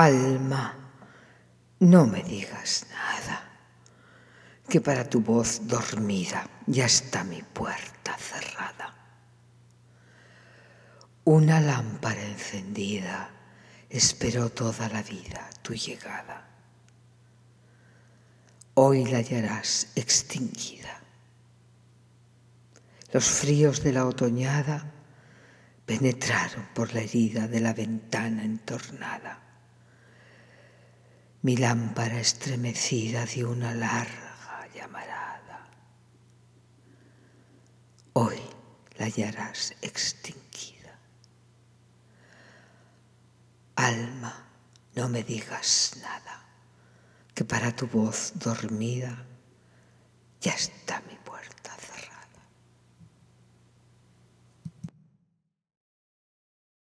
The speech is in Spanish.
Alma, no me digas nada, que para tu voz dormida ya está mi puerta cerrada. Una lámpara encendida esperó toda la vida tu llegada. Hoy la hallarás extinguida. Los fríos de la otoñada penetraron por la herida de la ventana entornada. Mi lámpara estremecida dio una larga llamarada. Hoy la hallarás extinguida. Alma, no me digas nada, que para tu voz dormida